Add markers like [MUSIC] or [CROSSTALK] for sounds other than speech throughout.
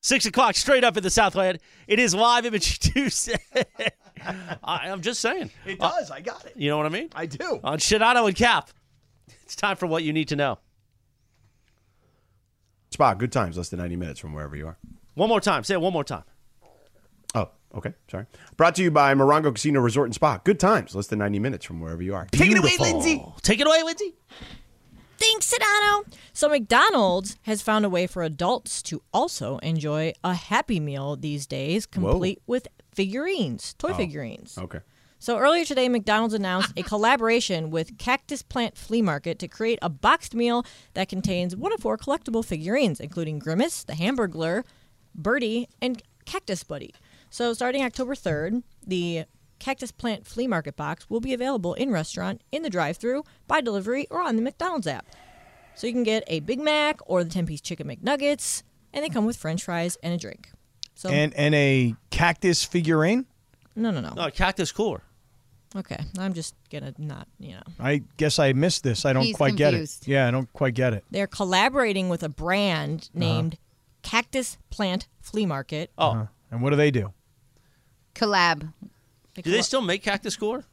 Six o'clock, straight up in the Southland. It is live image [LAUGHS] Tuesday. I, I'm just saying. It does. I got it. You know what I mean? I do. On Sedano and Kap. It's time for what you need to know. Spa, good times, less than 90 minutes from wherever you are. One more time. Say it one more time. Oh, okay. Sorry. Brought to you by Morongo Casino Resort and Spa. Good times, less than 90 minutes from wherever you are. Take it away, Lindsey. Take it away, Lindsey. Thanks, Sedano. So McDonald's has found a way for adults to also enjoy a Happy Meal these days, complete with figurines, toy oh, figurines. Okay. So earlier today, McDonald's announced a collaboration [LAUGHS] with Cactus Plant Flea Market to create a boxed meal that contains one of four collectible figurines, including Grimace, the Hamburglar, Birdie, and Cactus Buddy. So starting October 3rd, the Cactus Plant Flea Market box will be available in restaurant, in the drive-through, by delivery, or on the McDonald's app. So you can get a Big Mac or the 10-piece chicken McNuggets, and they come with French fries and a drink. So And and a cactus figurine. no, no, no. No, cactus cooler. Okay, I'm just gonna not, you know. I guess I missed this. I don't He's quite confused. get it. Yeah, I don't quite get it. They're collaborating with a brand uh-huh. named Cactus Plant Flea Market. Oh, uh-huh. And what do they do? Collab. Do they still make cactus cooler?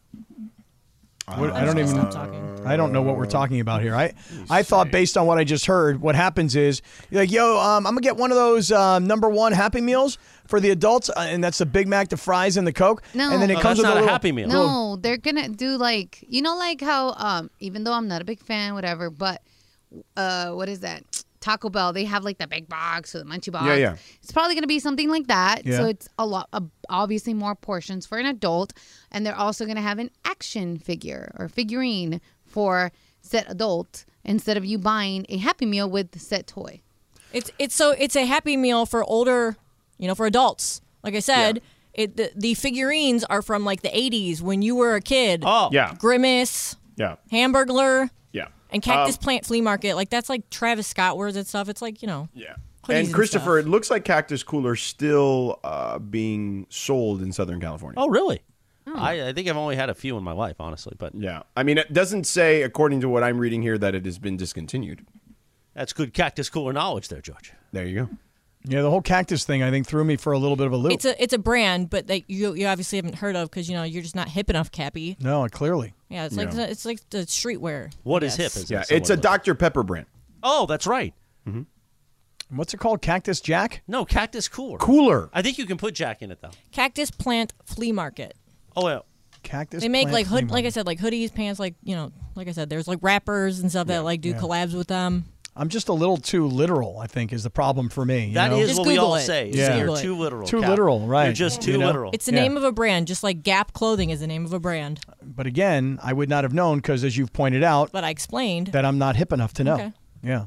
What- I don't even. Stop. I don't know what we're talking about here. I I thought based on what I just heard, what happens is you're like, yo, um, I'm gonna get one of those um, number one Happy Meals for the adults, uh, and that's the Big Mac, the fries, and the Coke. No. and then it No, comes that's with not a little, Happy Meal. No, they're gonna do like you know, like how um, even though I'm not a big fan, whatever, but uh, what is that? Taco Bell, they have like the big box or the munchie box. Yeah, yeah. It's probably gonna be something like that. Yeah. So it's a lot, uh, obviously more portions for an adult, and they're also gonna have an action figure or figurine for set adult instead of you buying a Happy Meal with the set toy. It's it's so it's a Happy Meal for older, you know, for adults. Like I said, it the, the figurines are from like the 80s when you were a kid. Oh, Yeah. Grimace, Yeah. Hamburglar, Yeah. And Cactus Um, Plant Flea Market. Like that's like Travis Scott words and stuff. It's like you know. Yeah. And and Christopher, stuff. it looks like Cactus Cooler still uh, being sold in Southern California. Oh, really? I, I think I've only had a few in my life, honestly, but Yeah. I mean, it doesn't say, according to what I'm reading here, that it has been discontinued. that's good cactus cooler knowledge there, George. There you go. Yeah, the whole cactus thing I think threw me for a little bit of a loop. It's a it's a brand, but that you you obviously haven't heard of because you know you're just not hip enough, Cappy. no, clearly. Yeah, it's like Yeah. it's like the streetwear. What I is guess. hip? Is Yeah. it It's a somewhat- Dr. Pepper brand. Oh, that's right. Mm-hmm. What's it called? Cactus Jack? No, cactus cooler. Cooler. I think you can put Jack in it though. Cactus Plant Flea Market. Oh, yeah. Cactus. They make Plant like Flea hood, like I Market. said, like hoodies, pants, like you know, like I said, there's like rappers and stuff that like do collabs with them. I'm just a little too literal. I think is the problem for me. you That know? is Just what we all it. say. Yeah. You're too literal. Too Kap. literal, right. You're just too You know? literal. It's the Yeah. name of a brand, just like Gap clothing is the name of a brand. But again, I would not have known because, as you've pointed out, But I explained. that I'm not hip enough to know. Okay. Yeah.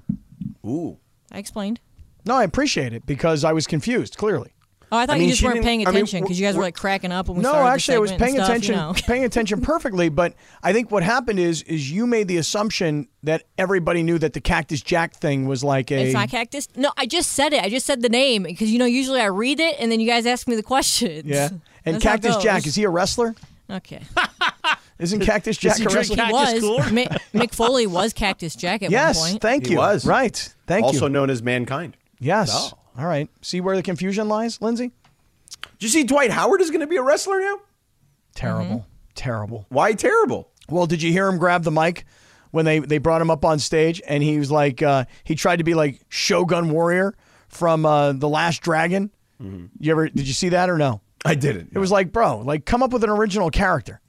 Ooh. I explained. No, I appreciate it because I was confused. Clearly. Oh, I thought mean, you just weren't didn't- paying I mean, attention because you guys were we're- like cracking up when we No, started. the actually, I was and paying stuff, attention, You know. [LAUGHS] paying attention perfectly. But I think what happened is, is you made the assumption that everybody knew that the Cactus Jack thing was like a. It's not cactus. No, I just said it. I just said the name because you know usually I read it and then you guys ask me the questions. yeah. And [LAUGHS] That's Cactus Jack is he a wrestler? Okay. [LAUGHS] Isn't Cactus Jack he a wrestler? He was. Cooler? Mick, Mick Foley was Cactus Jack at yes. one point. Yes, Thank He you. was. Right. Thank also you. Also known as Mankind. yes. Oh. All right. See where the confusion lies, Lindsey? Did you see Dwight Howard is going to be a wrestler now? Terrible. Terrible. Why terrible? Well, did you hear him grab the mic when they, they brought him up on stage and he was like, uh, he tried to be like Shogun Warrior from uh, The Last Dragon? You ever, did you see that or no? I didn't. It was like, bro, like come up with an original character.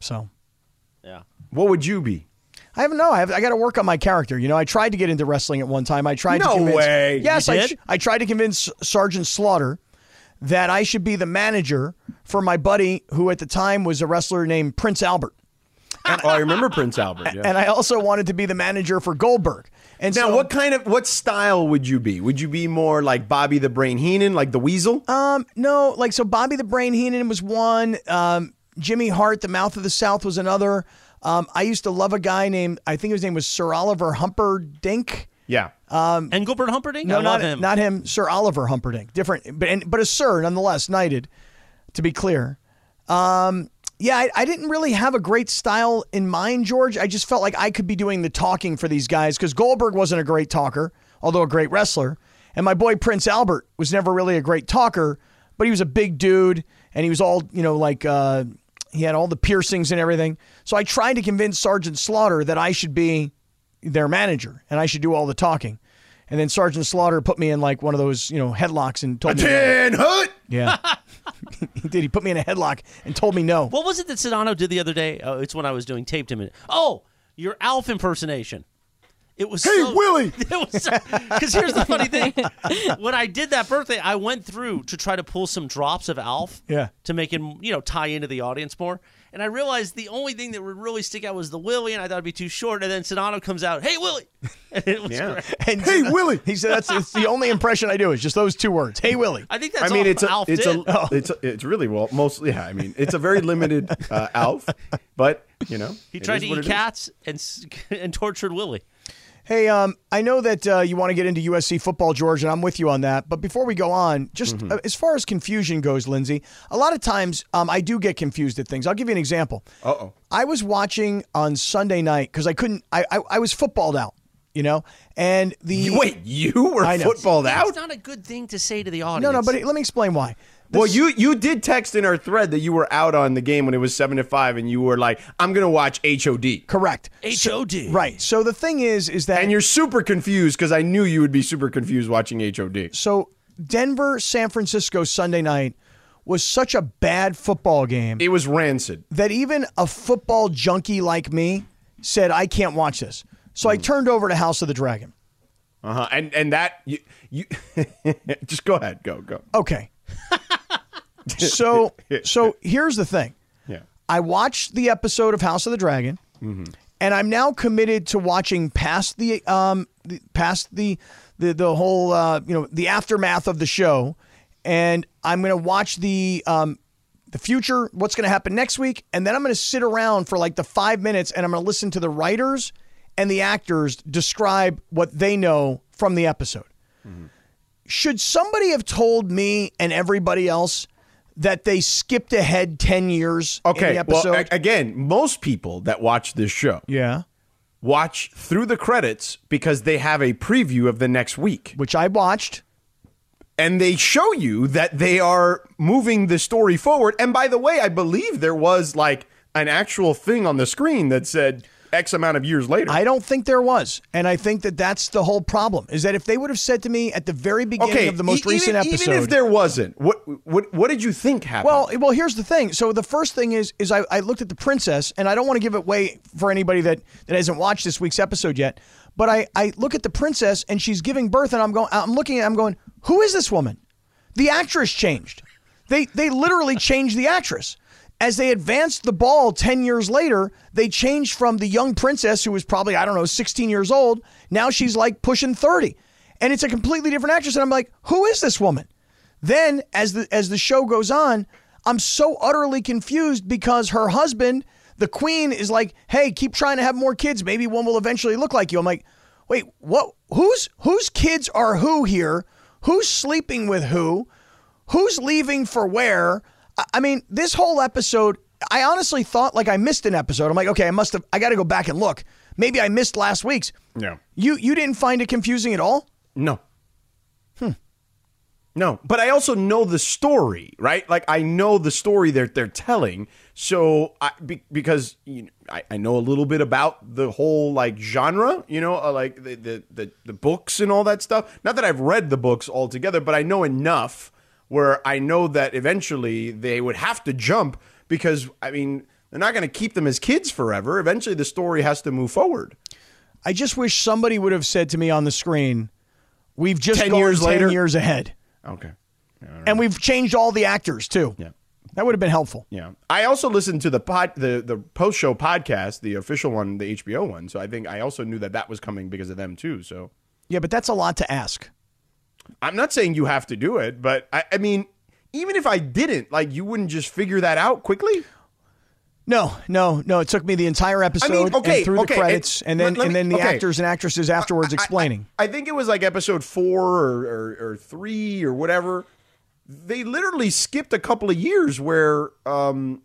So Yeah. What would you be? I have no. I have. I got to work on my character. You know, I tried to get into wrestling at one time. I tried No to convince. way. Yes, I, did? I tried to convince Sergeant Slaughter that I should be the manager for my buddy, who at the time was a wrestler named Prince Albert. oh, I remember Prince Albert. Yeah. And I also wanted to be the manager for Goldberg. And now, so, what kind of what style would you be? Would you be more like Bobby the Brain Heenan, like the Weasel? Um, no, like so Bobby the Brain Heenan was one. Um, Jimmy Hart, the Mouth of the South, was another. Um, I used to love a guy named I think his name was Sir Oliver Humperdinck. yeah. Engelbert Humperdinck? No, I not love him. not him. Sir Oliver Humperdinck, different, but and, but a sir nonetheless, knighted. To be clear, um, yeah, I, I didn't really have a great style in mind, George. I just felt like I could be doing the talking for these guys because Goldberg wasn't a great talker, although a great wrestler, and my boy Prince Albert was never really a great talker, but he was a big dude and he was all you know like. Uh, he had all the piercings and everything. So I tried to convince Sergeant Slaughter that I should be their manager and I should do all the talking. And then Sergeant Slaughter put me in like one of those, you know, headlocks and told me. Ten Hood. Yeah. [LAUGHS] he did. He put me in a headlock and told me no. What was it that Sedano did the other day? Oh, it's when I was doing taped him. Oh, your Alf impersonation. It was Hey, so, Willie! [LAUGHS] It was because here's the funny thing. [LAUGHS] when I did that birthday, I went through to try to pull some drops of Alf. Yeah. To make him, you know, tie into the audience more. And I realized the only thing that would really stick out was the Willie, and I thought it'd be too short. And then Sedano comes out, "Hey, Willie!" [LAUGHS] And it was Yeah. great. And Hey, Willie! He said that's it's the only impression I do is just those two words. Hey Willie. I think that's I mean, all it's a, Alf it's did. a, it's a, it's really well, mostly. Yeah, I mean, it's a very limited uh, Alf, but you know, he it tried to what eat it is. cats and and tortured Willie. Hey, um, I know that uh, you want to get into USC football, George, and I'm with you on that. But before we go on, just Mm-hmm. uh, as far as confusion goes, Lindsey, a lot of times um, I do get confused at things. I'll give you an example. Uh oh. I was watching on Sunday night because I couldn't. I, I I was footballed out, you know, and the Wait, you were I know. footballed That's out? not a good thing to say to the audience. no, no. But let me explain why. Well, you you did text in our thread that you were out on the game when it was seven to five, and you were like, "I'm gonna watch HOD," correct. HOD. Right. So the thing is, is that and you're super confused because I knew you would be super confused watching HOD. so Denver, San Francisco Sunday night was such a bad football game It was rancid. that even a football junkie like me said I can't watch this. So I turned over to House of the Dragon. Uh huh. And and that you you [LAUGHS] just go ahead, go go. Okay. [LAUGHS] so so here's the thing. Yeah. I watched the episode of House of the Dragon, and I'm now committed to watching past the um the, past the the the whole uh, you know the aftermath of the show, and I'm going to watch the um the future, what's going to happen next week, and then I'm going to sit around for like the five minutes, and I'm going to listen to the writers and the actors describe what they know from the episode. Should somebody have told me and everybody else? That they skipped ahead ten years in Okay. the episode. Well, a- again, most people that watch this show yeah. watch through the credits because they have a preview of the next week. which I watched. and they show you that they are moving the story forward. And by the way, I believe there was like an actual thing on the screen that said X amount of years later. I don't think there was, and I think that that's the whole problem. Is that if they would have said to me at the very beginning okay, of the most recent episode, even if there wasn't, what what what did you think happened? well, well, here's the thing. So the first thing is, is I, I looked at the princess, and I don't want to give it away for anybody that that hasn't watched this week's episode yet. But I, I look at the princess, and she's giving birth, and I'm going, I'm looking at, I'm going, who is this woman? The actress changed. They they literally changed the actress. As they advanced the ball 10 years later, they changed from the young princess who was probably, I don't know, 16 years old. Now she's like pushing 30. And it's a completely different actress. And I'm like, who is this woman? Then as the as the show goes on, I'm so utterly confused because her husband, the queen, is like, hey, keep trying to have more kids. Maybe one will eventually look like you. I'm like, wait, what who's whose kids are who here? Who's sleeping with who? Who's leaving for where? I- mean, this whole episode, I honestly thought like I missed an episode. I'm like, okay, I must have I gotta go back and look. Maybe I missed last week's. No. You you didn't find it confusing at all? No. Hmm. No, but I also know the story, right? Like I know the story that they're telling. So I be, because you know, I, I know a little bit about the whole like genre, you know, uh, like the, the the the books and all that stuff. Not that I've read the books altogether, but I know enough where I know that eventually they would have to jump because I mean they're not going to keep them as kids forever. Eventually, the story has to move forward. I just wish somebody would have said to me on the screen, "We've just 10 gone years 10 later? years ahead, Okay. and we've changed all the actors too." Yeah. That would have been helpful. Yeah. I also listened to the pod, the the post show podcast, the official one, the HBO one. So I think I also knew that that was coming because of them too. So Yeah, but that's a lot to ask. I'm not saying you have to do it, but I, I mean, even if I didn't, like, you wouldn't just figure that out quickly. No, no, no. It took me the entire episode okay, and through the credits, and then let and then the okay. actors and actresses afterwards I- I- explaining. I, think it was like episode four or, or, or three or whatever. They literally skipped a couple of years where um,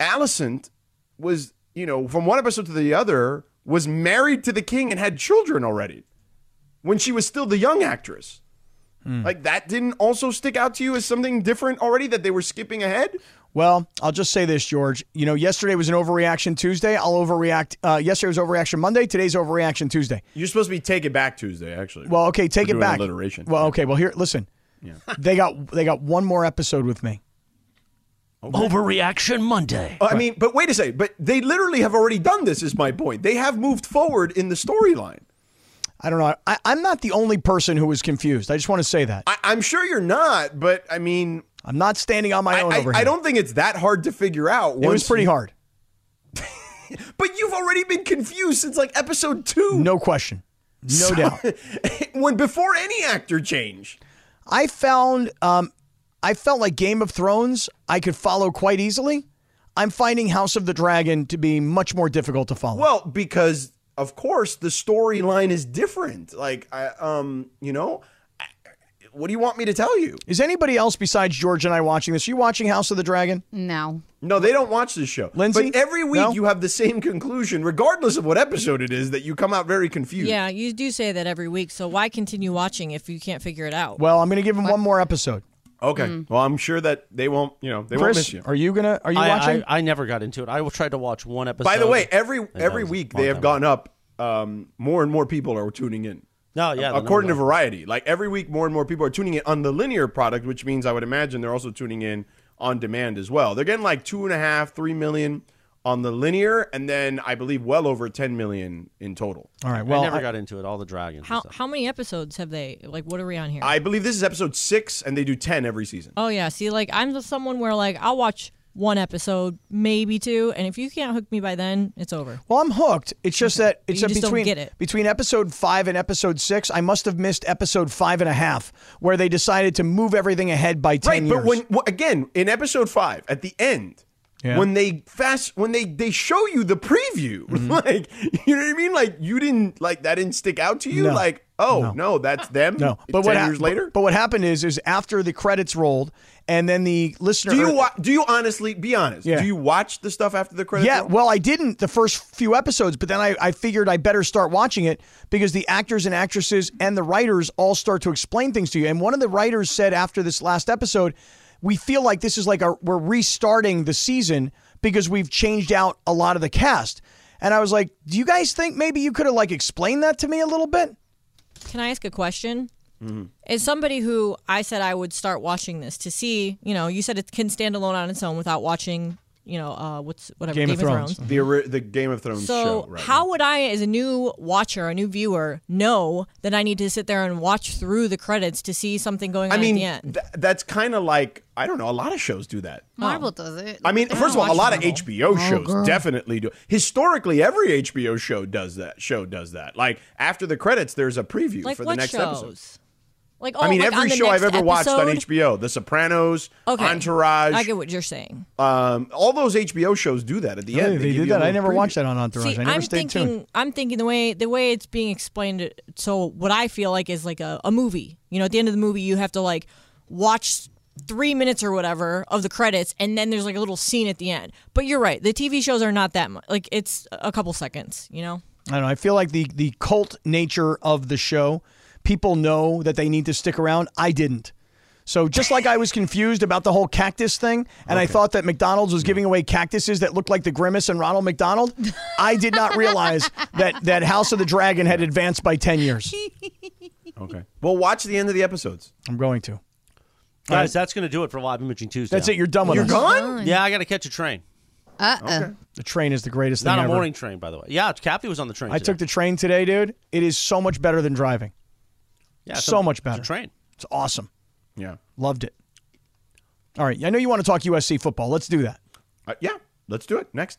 Alicent was, you know, from one episode to the other, was married to the king and had children already when she was still the young actress. Hmm. Like that didn't also stick out to you as something different already that they were skipping ahead? Well, I'll just say this, George. You know, yesterday was an overreaction Tuesday. I'll overreact. Uh, yesterday was overreaction Monday. Today's overreaction Tuesday. You're supposed to be Take It Back Tuesday, actually. Well, okay, take We're it doing back. Alliteration. Well, okay. Well, here, listen. Yeah. [LAUGHS] They got they got one more episode with me. Overreaction Monday. I mean, but wait a second. But they literally have already done this. Is my point? They have moved forward in the storyline. I don't know. I, I'm not the only person who was confused. I just want to say that I, I'm sure you're not, but I mean, I'm not standing on my own I, over here. I don't think it's that hard to figure out. It was pretty you- hard. [LAUGHS] But you've already been confused since like episode two. No question. No doubt. [LAUGHS] when before any actor change. I found um, I felt like Game of Thrones I could follow quite easily. I'm finding House of the Dragon to be much more difficult to follow. Well, because of course the storyline is different. Like, I, um, you know, I- what do you want me to tell you? Is anybody else besides George and I watching this? Are you watching House of the Dragon? No. No, they don't watch this show. Lindsey? But every week No? you have the same conclusion, regardless of what episode it is, that you come out very confused. Yeah, you do say that every week. So why continue watching if you can't figure it out? Well, I'm going to give him one more episode. Okay. Well, I'm sure that they won't, you know, they won't miss Chris, you. are you gonna? Are you I, watching? I, I never got into it. I will try to watch one episode. By the way, every every week they have gone up. Um, more and more people are tuning in. no, yeah, according to number- Variety, like every week, more and more people are tuning in on the linear product, which means I would imagine they're also tuning in on demand as well. They're getting like two and a half, three million on the linear, and then I believe well over ten million in total. All right. Well, I never I- got into it. All the dragons. and how stuff. how many episodes have they? Like, what are we on here? I believe this is episode six, and they do ten every season. oh yeah. See, like I'm just someone where like I'll watch one episode, maybe two, and if you can't hook me by then, it's over. well, I'm hooked. It's just that it's just between get it. between episode five and episode six. I must have missed episode five and a half, where they decided to move everything ahead by ten Right, years. but when again in episode five at the end, Yeah. when they fast when they they show you the preview, [LAUGHS] Mm-hmm. like you know what I mean, like you didn't like that didn't stick out to you, No. like oh No. no, that's them. no, but what years later. But, but what happened is, is after the credits rolled, and then the listener. do you wa- do you honestly be honest? Yeah. Do you watch the stuff after the credits? Yeah, well, I didn't the first few episodes, but then I, I figured I better start watching it because the actors and actresses and the writers all start to explain things to you. And one of the writers said after this last episode, we feel like this is like a, we're restarting the season because we've changed out a lot of the cast. And I was like, do you guys think maybe you could have like explained that to me a little bit? Can I ask a question? Mm-hmm. As somebody who I said I would start watching this to see, you know, you said it can stand alone on its own without watching, you know, uh, what's whatever Game of Thrones. the ori- the Game of Thrones So show. Right, how would I, as a new watcher, a new viewer, know that I need to sit there and watch through the credits to see something going I on mean, at the end? th- that's kind of like I don't know. A lot of shows do that. Marvel does it. I mean, They first of all, a watch lot of HBO shows definitely do. Historically, every HBO show does that. Show does that. Like after the credits, there's a preview like for what the next shows? episode. Like oh, I mean, like every show I've next ever watched on? HBO, The Sopranos, Okay. Entourage, I get what you're saying. um, all those HBO shows do that at the end. Hey, they give did you a that. I never preview. watched that on Entourage. See, I never I'm stayed thinking, tuned. I'm thinking the way the way it's being explained. So what I feel like is like a, a movie. You know, at the end of the movie, you have to like watch three minutes or whatever of the credits, and then there's like a little scene at the end. But you're right. The TV shows are not that much. Like it's a couple seconds. You know. I don't know. I feel like the the cult nature of the show, people know that they need to stick around. I didn't. So just like I was confused about the whole cactus thing, and I thought that McDonald's was giving away cactuses that looked like the Grimace and Ronald McDonald, I did not realize that that House of the Dragon had advanced by ten years. [LAUGHS] Okay. Well, watch the end of the episodes. I'm going to. Guys, that's going to do it for Live Imaging Tuesday. That's it. You're done with You're us. gone. Yeah, I got to catch a train. Uh-uh. The train is the greatest Not thing Not a ever. morning train, by the way. Yeah, Kathy was on the train. I today. took the train today, dude. It is so much better than driving. Yeah, so a- much it's better. a train. It's awesome. Yeah. Loved it. All right. I know you want to talk USC football. Let's do that. Uh, yeah, let's do it. Next.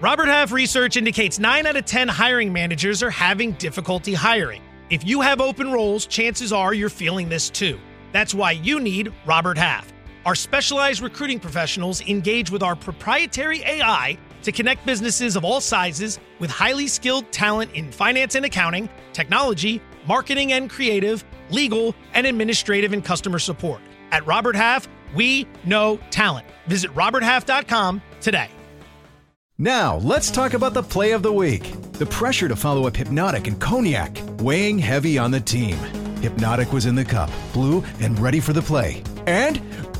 Robert Half research indicates 9 out of 10 hiring managers are having difficulty hiring. If you have open roles, chances are you're feeling this too. That's why you need Robert Half. Our specialized recruiting professionals engage with our proprietary AI to connect businesses of all sizes with highly skilled talent in finance and accounting, technology, marketing and creative, legal, and administrative and customer support. At Robert Half, we know talent. Visit roberthalf.com today. Now, let's talk about the play of the week. The pressure to follow up Hypnotic and Cognac, weighing heavy on the team. Hypnotic was in the cup, blue, and ready for the play. And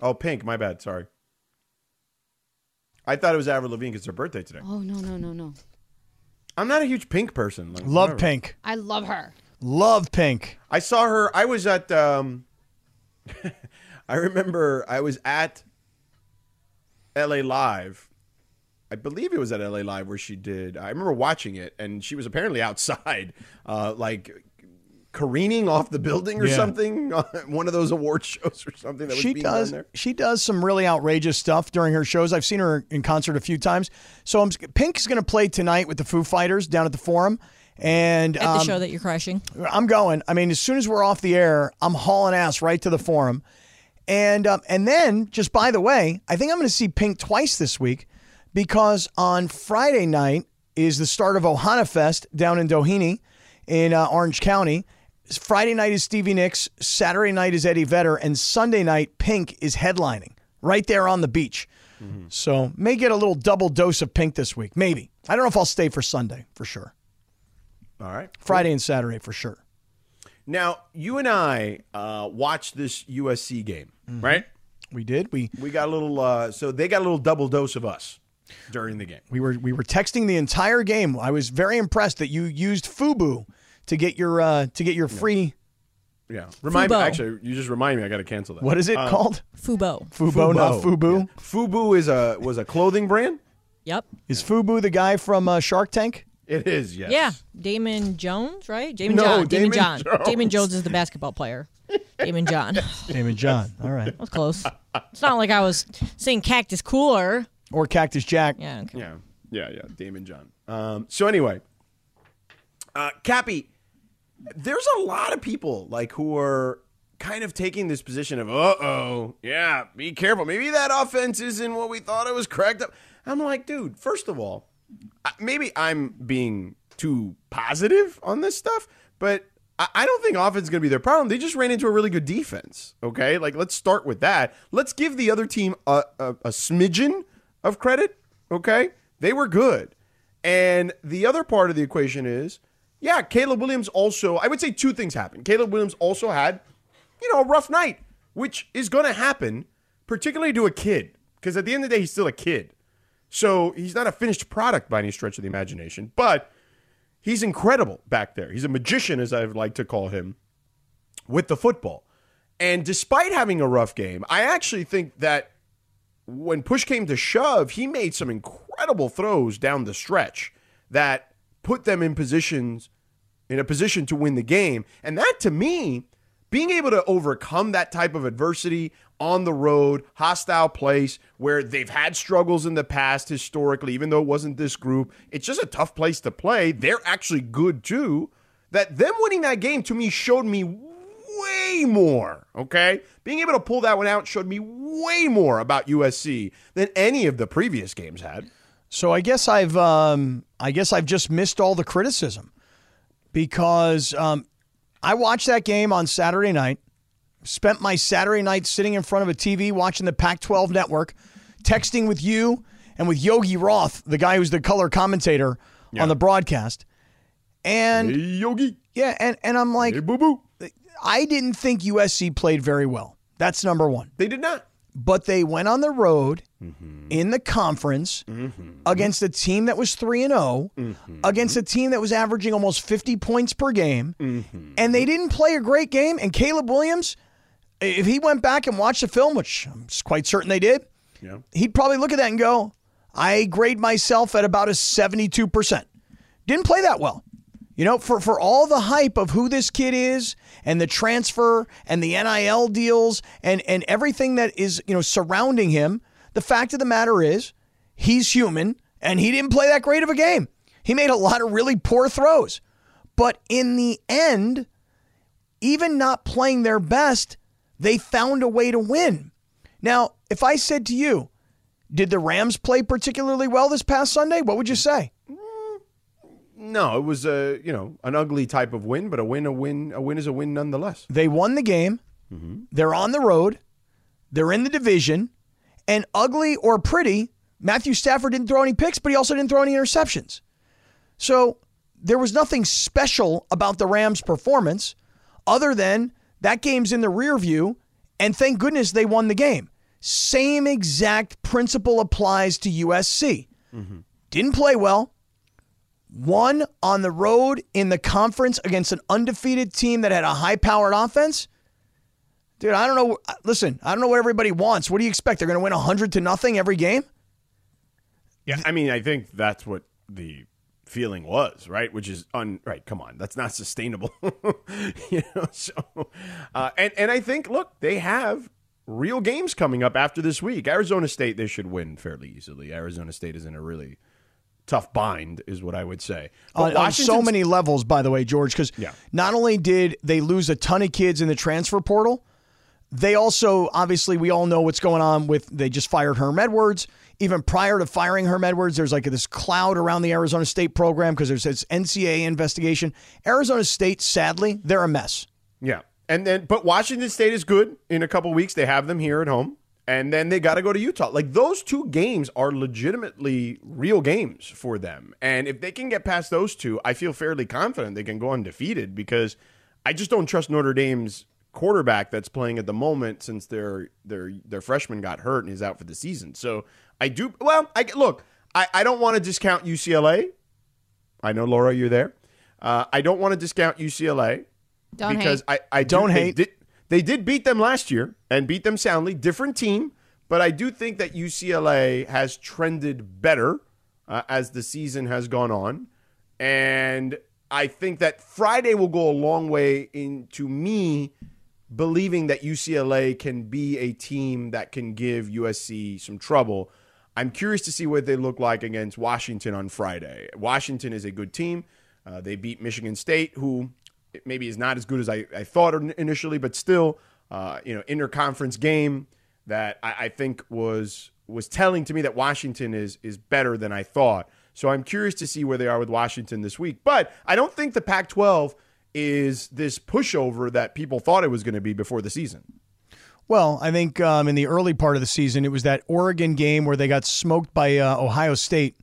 Oh, Pink. My bad. Sorry. I thought it was Avril Lavigne because it's her birthday today. Oh no no no no! I'm not a huge Pink person. Like, Love whatever. Pink. I love her. Love Pink. I saw her. I was at. Um, [LAUGHS] I remember I was at L.A. Live. I believe it was at L.A. Live where she did. I remember watching it, and she was apparently [LAUGHS] outside, uh, like careening off the building or Yeah. something. [LAUGHS] One of those award shows or something that was she being does done there. she does some really outrageous stuff during her shows. I've seen her in concert a few times. So I'm, Pink's going to play tonight with the Foo Fighters down at the Forum, and At the um, show that you're crashing I'm going. I mean, as soon as we're off the air, I'm hauling ass right to the Forum, and um, and then just by the way, I think I'm going to see Pink twice this week because on Friday night is the start of Ohana Fest down in Doheny in uh, Orange County. Friday night is Stevie Nicks, Saturday night is Eddie Vedder, and Sunday night Pink is headlining right there on the beach. So may get a little double dose of Pink this week, maybe. I don't know if I'll stay for Sunday for sure. All right. Friday and Saturday for sure. Now you and I uh, watched this USC game, right? We did. We We got a little. Uh, so they got a little double dose of us during the game. We were we were texting the entire game. I was very impressed that you used Fubu to get your uh, to get your free. Yeah. Remind me. Actually, you just remind me. I got to cancel that. What is it Uh, called? Fubo. Fubo, not Fubu. Fubu is a was a clothing brand. Yep. Is Fubu the guy from uh, Shark Tank? It is. Yes. Yeah. Damon Jones, right? Damon No, John. Daymond John. Jones. Damon Jones is the basketball player. Daymond John. That [LAUGHS] Daymond John. All right. was close. It's not like I was saying cactus cooler. Or Cactus Jack. Yeah. Okay. Yeah. Yeah. Yeah. Daymond John. Um, so anyway, uh, Cappy, there's a lot of people like who are kind of taking this position of, uh oh, yeah, be careful. Maybe that offense isn't what we thought it was cracked up. I'm like, dude, first of all, maybe I'm being too positive on this stuff, but I don't think offense is going to be their problem. They just ran into a really good defense. Okay, like let's start with that. Let's give the other team a, a, a smidgen of credit. Okay, they were good, and the other part of the equation is, yeah, Caleb Williams also. I would say two things happened. Caleb Williams also had, you know, a rough night, which is going to happen, particularly to a kid, because at the end of the day, he's still a kid. So he's not a finished product by any stretch of the imagination, but he's incredible back there. He's a magician, as I'd like to call him, with the football. And despite having a rough game, I actually think that when push came to shove, he made some incredible throws down the stretch that put them in positions in a position to win the game. And that to me, being able to overcome that type of adversity on the road, hostile place where they've had struggles in the past historically, even though it wasn't this group, it's just a tough place to play. They're actually good too. That them winning that game to me showed me way more, okay? Being able to pull that one out showed me way more about USC than any of the previous games had. So I guess I've um, I guess I've just missed all the criticism because um, I watched that game on Saturday night. Spent my Saturday night sitting in front of a TV watching the Pac-12 network, texting with you and with Yogi Roth, the guy who's the color commentator on the broadcast. And Hey, Yogi. yeah, and, and I'm like, Hey, boo boo. I didn't think USC played very well. That's number one. They did not. But they went on the road mm-hmm. in the conference mm-hmm. against a team that was 3 and 0, against a team that was averaging almost 50 points per game, and they didn't play a great game. And Caleb Williams, if he went back and watched the film, which I'm quite certain they did, Yeah. he'd probably look at that and go, I grade myself at about a 72%. Didn't play that well. You know, for, for all the hype of who this kid is and the transfer and the NIL deals and, and everything that is, you know, surrounding him, the fact of the matter is he's human and he didn't play that great of a game. He made a lot of really poor throws. But in the end, even not playing their best, they found a way to win. Now, if I said to you, did the Rams play particularly well this past Sunday? What would you say? No, it was a you know an ugly type of win, but a win, a win, a win is a win nonetheless. They won the game. Mm-hmm. They're on the road. They're in the division. And ugly or pretty, Matthew Stafford didn't throw any picks, but he also didn't throw any interceptions. So there was nothing special about the Rams' performance other than that game's in the rear view, and thank goodness they won the game. Same exact principle applies to USC. Mm-hmm. Didn't play well. Won on the road in the conference against an undefeated team that had a high powered offense. Dude, I don't know. Listen, I don't know what everybody wants. What do you expect? They're going to win 100 to nothing every game? Yeah, I mean, I think that's what the feeling was, right? Which is un right. Come on, that's not sustainable, [LAUGHS] you know. So, uh, and and I think, look, they have real games coming up after this week. Arizona State, they should win fairly easily. Arizona State is in a really tough bind, is what I would say. on, on so many levels, by the way, George, because Yeah. not only did they lose a ton of kids in the transfer portal, they also, obviously, we all know what's going on with, they just fired Herm Edwards. Even prior to firing Herm Edwards, there's like this cloud around the Arizona State program because there's this NCAA investigation. Arizona State, sadly, they're a mess. Yeah. And then, but Washington State is good in a couple weeks. They have them here at home. And then they got to go to Utah. Like those two games are legitimately real games for them. And if they can get past those two, I feel fairly confident they can go undefeated because I just don't trust Notre Dame's quarterback that's playing at the moment since their their their freshman got hurt and is out for the season. So I do well, I look, I, I don't want to discount UCLA. I know Laura, you're there. Uh, I don't want to discount UCLA Don't because hate. I, I do- Don't they hate. Did, they did beat them last year and beat them soundly. Different team, but I do think that UCLA has trended better uh, as the season has gone on, and I think that Friday will go a long way into me believing that UCLA can be a team that can give USC some trouble. I'm curious to see what they look like against Washington on Friday. Washington is a good team. Uh, they beat Michigan State, who maybe is not as good as I, I thought initially, but still, uh, you know, interconference game that I, I think was was telling to me that Washington is is better than I thought. So I'm curious to see where they are with Washington this week. But I don't think the Pac-12 is this pushover that people thought it was going to be before the season. Well, I think um, in the early part of the season, it was that Oregon game where they got smoked by uh, Ohio State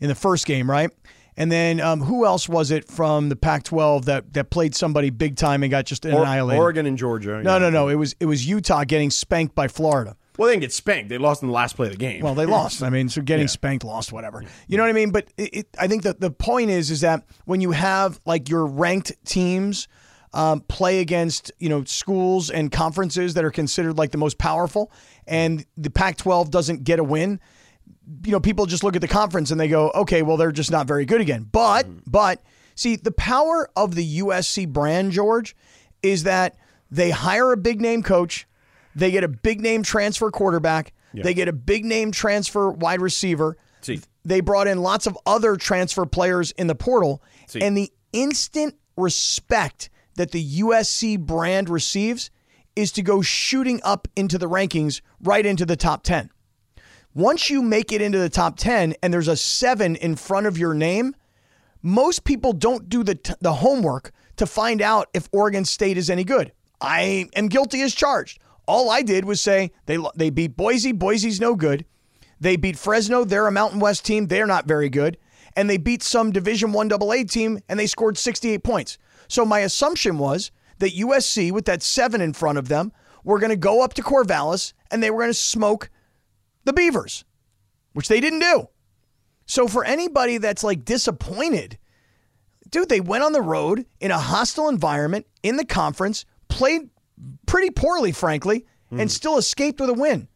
in the first game, right? And then um, who else was it from the Pac-12 that that played somebody big time and got just Or- annihilated? Oregon and Georgia. No, yeah. no, no. It was it was Utah getting spanked by Florida. Well, they didn't get spanked. They lost in the last play of the game. Well, they lost. I mean, so getting [LAUGHS] Yeah. spanked, lost, whatever. You know what I mean? But it, it, I think that the point is, is that when you have like your ranked teams um, play against you know schools and conferences that are considered like the most powerful, and the Pac-12 doesn't get a win, you know, people just look at the conference and they go, okay, well, they're just not very good again. But, mm-hmm. but see, the power of the USC brand, George, is that they hire a big name coach, they get a big name transfer quarterback, they get a big name transfer wide receiver. See. They brought in lots of other transfer players in the portal, See. and the instant respect that the USC brand receives is to go shooting up into the rankings right into the top 10. Once you make it into the top 10 and there's a seven in front of your name, most people don't do the, t- the homework to find out if Oregon State is any good. I am guilty as charged. All I did was say they, they beat Boise. Boise's no good. They beat Fresno. They're a Mountain West team. They're not very good. And they beat some Division One AA team and they scored 68 points. So my assumption was that USC, with that seven in front of them, were going to go up to Corvallis and they were going to smoke the Beavers, which they didn't do. So for anybody that's like disappointed, dude, they went on the road in a hostile environment in the conference, played pretty poorly, frankly, and hmm. still escaped with a win.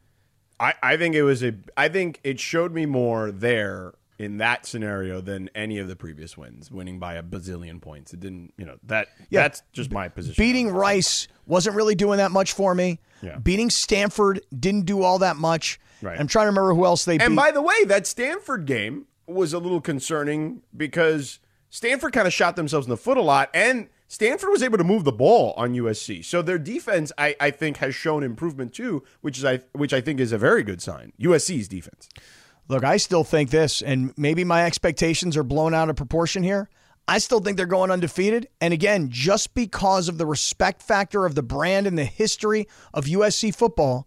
I, I think it was a. I think it showed me more there in that scenario than any of the previous wins, winning by a bazillion points. It didn't, you know, that. Yeah. That's just my position. Beating Rice wasn't really doing that much for me. Yeah. Beating Stanford didn't do all that much. Right. I'm trying to remember who else they And beat. by the way, that Stanford game was a little concerning because Stanford kind of shot themselves in the foot a lot, and Stanford was able to move the ball on USC. So their defense, I, I think, has shown improvement too, which is I which I think is a very good sign. USC's defense. Look, I still think this, and maybe my expectations are blown out of proportion here. I still think they're going undefeated. And again, just because of the respect factor of the brand and the history of USC football,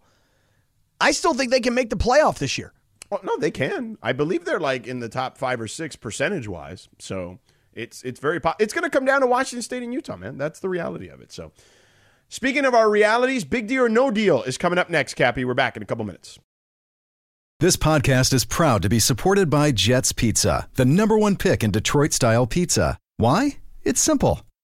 I still think they can make the playoff this year. Well, no, they can. I believe they're like in the top five or six percentage wise. So it's it's very po- it's going to come down to Washington State and Utah, man. That's the reality of it. So speaking of our realities, big deal or no deal is coming up next. Cappy, we're back in a couple minutes. This podcast is proud to be supported by Jets Pizza, the number one pick in Detroit style pizza. Why? It's simple.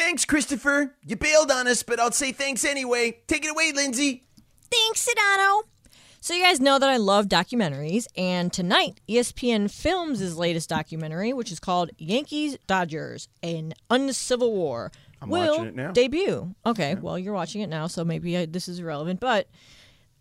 Thanks, Christopher. You bailed on us, but I'll say thanks anyway. Take it away, Lindsey. Thanks, Sedano. So you guys know that I love documentaries, and tonight ESPN films his latest documentary, which is called Yankees Dodgers: An Uncivil War. I'm will watching it now. debut. Okay, well you're watching it now, so maybe I, this is irrelevant. But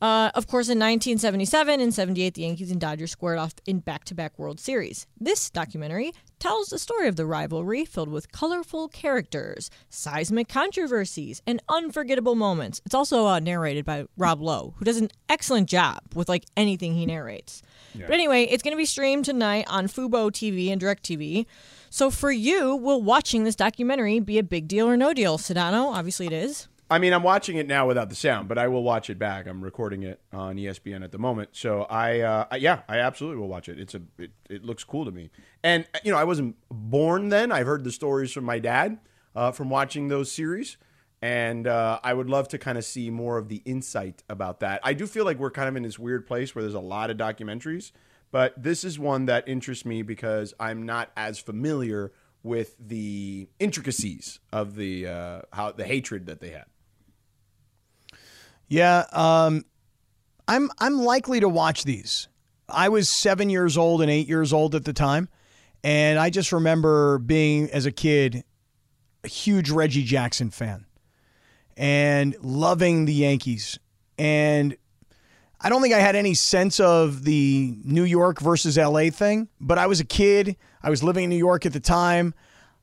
uh, of course, in 1977 and 78, the Yankees and Dodgers squared off in back-to-back World Series. This documentary tells the story of the rivalry, filled with colorful characters, seismic controversies, and unforgettable moments. It's also uh, narrated by Rob Lowe, who does an excellent job with like anything he narrates. But anyway, it's going to be streamed tonight on Fubo TV and DirecTV. So for you, will watching this documentary be a big deal or no deal? Sedano, obviously it is. I mean, I'm watching it now without the sound, but I will watch it back. I'm recording it on ESPN at the moment, so I, uh, I- yeah, I absolutely will watch it. It's a, it, it looks cool to me, and you know, I wasn't born then. I've heard the stories from my dad uh, from watching those series, and uh, I would love to kind of see more of the insight about that. I do feel like we're kind of in this weird place where there's a lot of documentaries, but this is one that interests me because I'm not as familiar with the intricacies of the uh, how the hatred that they had. Yeah, um, I'm I'm likely to watch these. I was seven years old and eight years old at the time, and I just remember being as a kid a huge Reggie Jackson fan and loving the Yankees. And I don't think I had any sense of the New York versus LA thing, but I was a kid. I was living in New York at the time.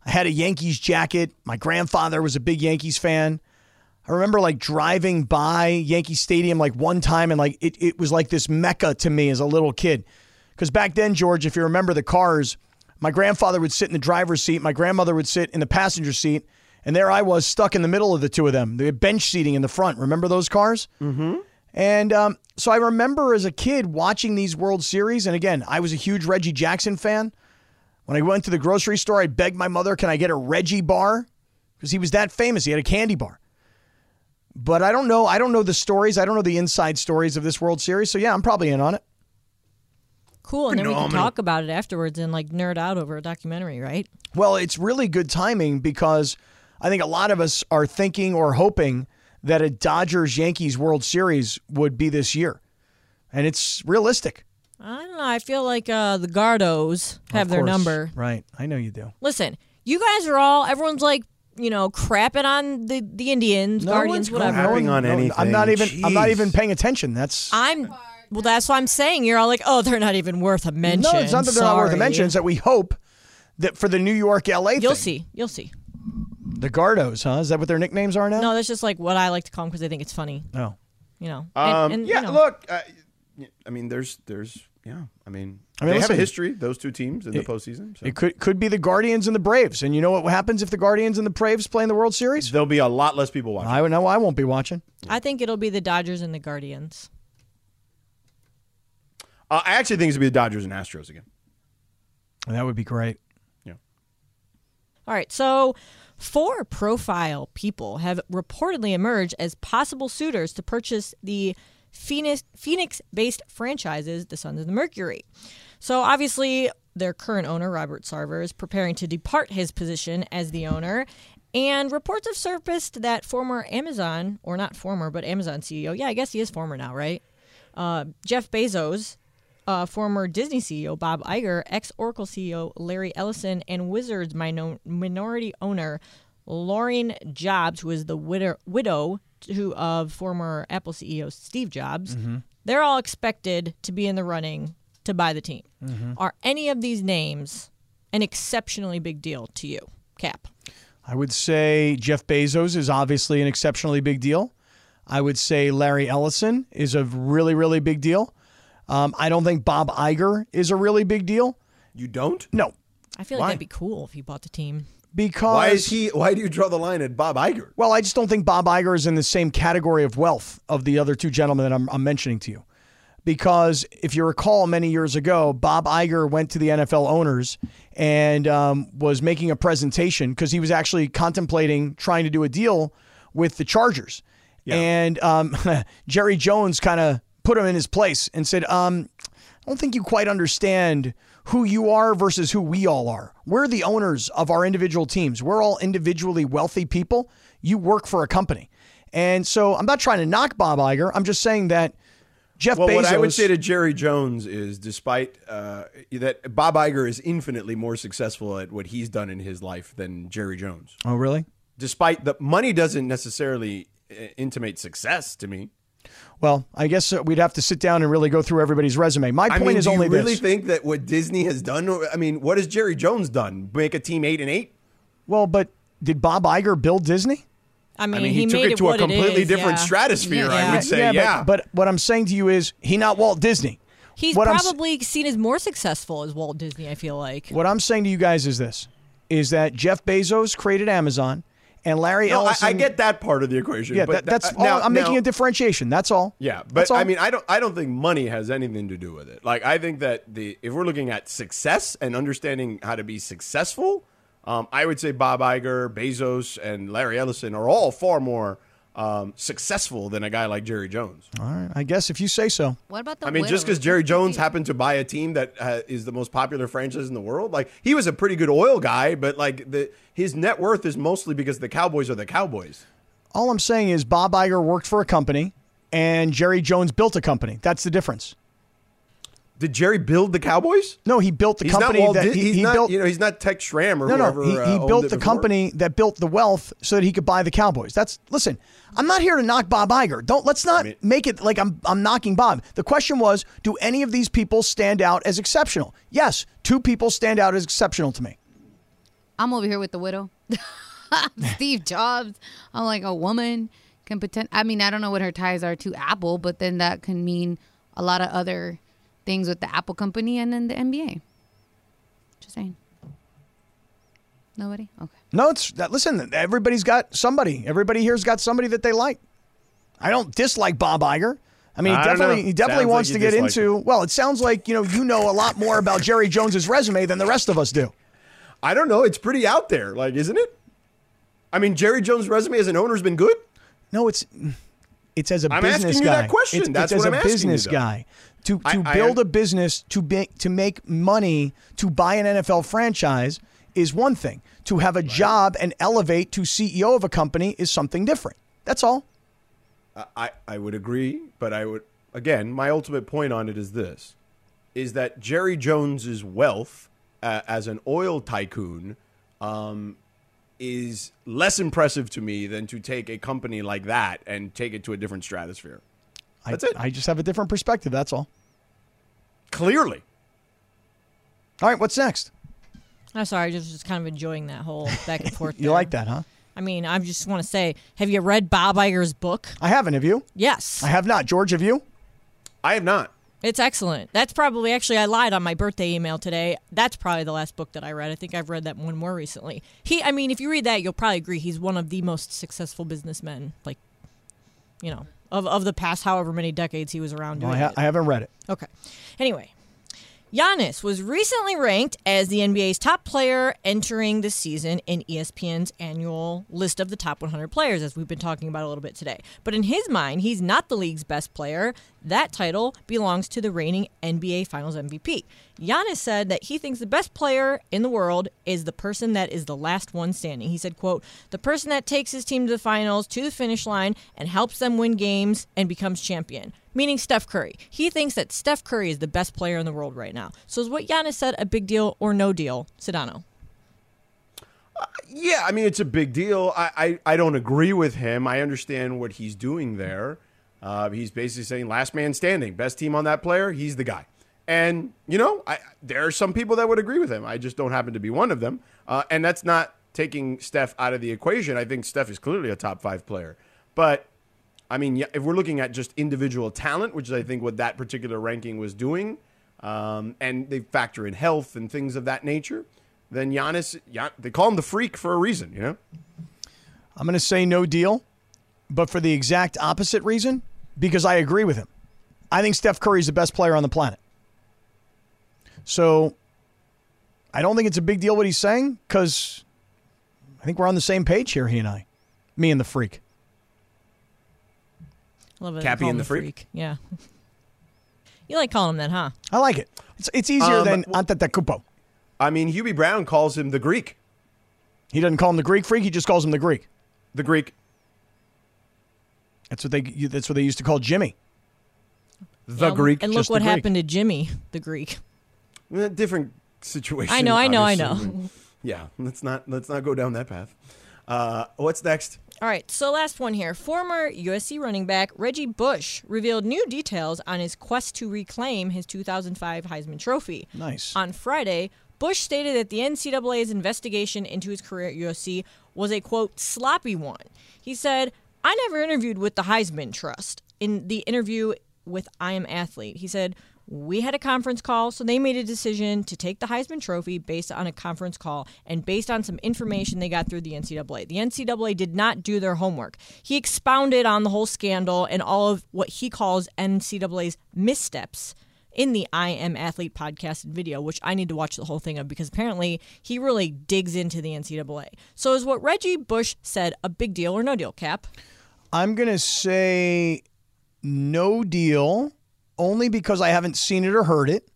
I had a Yankees jacket. My grandfather was a big Yankees fan. I remember like driving by Yankee Stadium like one time and like it, it was like this mecca to me as a little kid. Because back then, George, if you remember the cars, my grandfather would sit in the driver's seat, my grandmother would sit in the passenger seat, And there I was stuck in the middle of the two of them. The bench seating in the front. Remember those cars? Mm-hmm. And um, so I remember as a kid watching these World Series. And again, I was a huge Reggie Jackson fan. When I went to the grocery store, I begged my mother, "Can I get a Reggie bar?" Because he was that famous. He had a candy bar. But I don't know. I don't know the stories. I don't know the inside stories of this World Series. So yeah, I'm probably in on it. Cool, and then we can talk about it afterwards and like nerd out over a documentary, right? Well, it's really good timing because I think a lot of us are thinking or hoping that a Dodgers Yankees World Series would be this year. And it's realistic. I don't know. I feel like uh, the Gardos have Of their number. Right. I know you do. Listen, you guys are all. Everyone's like, you know, crapping on the the Indians, Guardians, one's whatever. crapping on I'm not anything. even I'm not even paying attention. That's I'm. Well, that's what I'm saying. You're all like, oh, they're not even worth a mention. No, it's not that they're not worth a mention. It's that we hope that for the New York LA You'll see. You'll see. the Gardos, huh? Is that what their nicknames are now? No, that's just like what I like to call them because I think it's funny. No. You know. Um, And- and, yeah, you know. look, uh, y- I mean, there's, there's, yeah, I mean, I mean, they have a history. Those two teams in the postseason. So. It could could be the Guardians and the Braves. And you know what happens if the Guardians and the Braves play in the World Series? There'll be a lot less people watching. I know I won't be watching. I think it'll be the Dodgers and the Guardians. Uh, I actually think it's gonna be the Dodgers and Astros again. That would be great. Yeah. All right, so four profile people have reportedly emerged as possible suitors to purchase the Phoenix Phoenix-based franchises, the Suns of the Mercury. So obviously, their current owner, Robert Sarver, is preparing to depart his position as the owner. And reports have surfaced that former Amazon, or not former, but Amazon CEO, yeah, I guess he is former now, right? Uh, Jeff Bezos, uh, former Disney CEO Bob Iger, ex Oracle CEO Larry Ellison, and Wizards mino- minority owner Lauren Jobs, who is the widow, widow to, of former Apple CEO Steve Jobs. They're all expected to be in the running to buy the team. Are any of these names an exceptionally big deal to you, Kap? I would say Jeff Bezos is obviously an exceptionally big deal. I would say Larry Ellison is a really, really big deal. Um, I don't think Bob Iger is a really big deal. You don't? No, I feel like that'd be cool if he bought the team. because Why is he? Why do you draw the line at Bob Iger? Well, I just don't think Bob Iger is in the same category of wealth of the other two gentlemen that I'm, I'm mentioning to you. Because if you recall, many years ago, Bob Iger went to the NFL owners and um, was making a presentation because he was actually contemplating trying to do a deal with the Chargers. And um, [LAUGHS] Jerry Jones kind of put him in his place and said, um, I don't think you quite understand who you are versus who we all are. We're the owners of our individual teams. We're all individually wealthy people. You work for a company. And so I'm not trying to knock Bob Iger. I'm just saying that Jeff Well, Bezos. what I would say to Jerry Jones is, despite uh, that Bob Iger is infinitely more successful at what he's done in his life than Jerry Jones. oh, really? Despite the money doesn't necessarily uh, intimate success to me. Well, I guess uh, we'd have to sit down and really go through everybody's resume. My I point mean, is do only you really this. think that what Disney has done? I mean, what has Jerry Jones done? Make a team eight and eight? well, but did Bob Iger build Disney? I mean, I mean, he, took made it to a completely is, different yeah. stratosphere. I would say, yeah. But, but what I'm saying to you is he not Walt Disney. He's What I'm probably seen as more successful as Walt Disney. I feel like. What I'm saying to you guys is this: is that Jeff Bezos created Amazon, and Larry No, I, Ellison. I get that part of the equation. Yeah, but that, that's uh, all. now- I'm making a differentiation. That's all. Yeah, but That's all. I mean, I don't. I don't think money has anything to do with it. Like, I think that the if we're looking at success and understanding how to be successful, um, I would say Bob Iger, Bezos, and Larry Ellison are all far more um, successful than a guy like Jerry Jones. all right. I guess if you say so. What about the I mean, just because Jerry Jones happened to buy a team that uh, is the most popular franchise in the world, like he was a pretty good oil guy, but like the his net worth is mostly because the Cowboys are the Cowboys. All I'm saying is Bob Iger worked for a company, and Jerry Jones built a company. That's the difference. Did Jerry build the Cowboys? No, he built the He's company not Walt that Dis- he, he's he not, built. you know, he's not Tex Schramm or no, whoever. no, he, uh, he owned built the before. company that built the wealth so that he could buy the Cowboys. That's listen. I'm not here to knock Bob Iger. Don't let's not mean- make it like I'm I'm knocking Bob. The question was, do any of these people stand out as exceptional? Yes, two people stand out as exceptional to me. I'm over here with the widow. [LAUGHS] Steve Jobs. I'm like a woman can pretend. I mean, I don't know what her ties are to Apple, but then that can mean a lot of other things with the Apple company and then the NBA. Just saying. Nobody? Okay. No, it's that. Listen, everybody's got somebody. Everybody here's got somebody that they like. I don't dislike Bob Iger. I mean, he I don't definitely, he definitely Sounds wants you to get dislike into. Well, it sounds like you know you know a lot more about Jerry Jones's resume than the rest of us do. I don't know. It's pretty out there, like, isn't it? I mean, Jerry Jones' resume as an owner has been good. No, it's it's as a I'm business asking you guy. that question. It's, That's it's what as I'm a asking you, business though. guy to to I- I build am- a business to be, to make money to buy an NFL franchise is one thing. To have a job and elevate to CEO of a company is something different. That's all. I, I would agree, but I would again. My ultimate point on it is this: is that Jerry Jones's wealth uh, as an oil tycoon um, is less impressive to me than to take a company like that and take it to a different stratosphere. That's I, it. I just have a different perspective. That's all. Clearly, All right, what's next? I'm sorry, I just just kind of enjoying that whole back and forth. [LAUGHS] You there. like that, huh? I mean, I just want to say, have you read Bob Iger's book? I haven't. Have you? Yes, I have not. George, have you? I have not. it's excellent. That's probably actually I lied on my birthday email today. That's probably the last book that I read. I think I've read that one more recently. He, I mean, if you read that, you'll probably agree he's one of the most successful businessmen, like, you know, of of the past however many decades he was around doing I, ha-. I haven't read it. Okay. Anyway, Giannis was recently ranked as the NBA's top player entering the season in ESPN's annual list of the top 100 players, as we've been talking about a little bit today. But in his mind, he's not the league's best player. That title belongs to the reigning NBA Finals MVP. Giannis said that he thinks the best player in the world is the person that is the last one standing. He said, quote, the person that takes his team to the finals, to the finish line, and helps them win games and becomes champion meaning Steph Curry. He thinks that Steph Curry is the best player in the world right now. So is what Giannis said a big deal or no deal, Sedano? Yeah, I mean it's a big deal. I, I, I don't agree with him. I understand what he's doing there. Uh, he's basically saying last man standing, best team on that player, he's the guy. And you know, I, there are some people that would agree with him. I just don't happen to be one of them. Uh, and that's not taking Steph out of the equation. I think Steph is clearly a top five player. But I mean, if we're looking at just individual talent, which is I think what that particular ranking was doing, um, and they factor in health and things of that nature, then Giannis, Gian, they call him the freak for a reason, you know. I'm going to say no deal, but for the exact opposite reason, because I agree with him. I think Steph Curry is the best player on the planet. So I don't think it's a big deal what he's saying because I think we're on the same page here, he and I, me and the freak. I love it. Kappy and him the freak? Yeah. [LAUGHS] You like calling him that, huh? I like it. It's, it's easier Um, than well- Antetokounmpo. I mean, Hubie Brown calls him the Greek, He doesn't call him the Greek freak. He just calls him the Greek. the Greek, That's what they. That's what they used to call Jimmy. the Yeah, Greek. And look what Greek. happened to Jimmy, the Greek. Eh, different situation. I know, I know, I know. [LAUGHS] Yeah, let's not let's not go down that path. Uh, what's next? All right, so last one here. Former USC running back Reggie Bush revealed new details on his quest to reclaim his 2005 Heisman Trophy. Nice. On Friday, Bush stated that the NCAA's investigation into his career at USC was a quote sloppy one. He said, "I never interviewed with the Heisman Trust." In the interview with I Am Athlete, he said, "We had a conference call, so they made a decision to take the Heisman Trophy based on a conference call and based on some information they got through the NCAA. The NCAA did not do their homework." He expounded on the whole scandal and all of what he calls NCAA's missteps in the I Am Athlete podcast and video, which I need to watch the whole thing of because apparently he really digs into the NCAA. So is what Reggie Bush said a big deal or no deal, Kap? I'm going to say no deal only because I haven't seen it or heard it.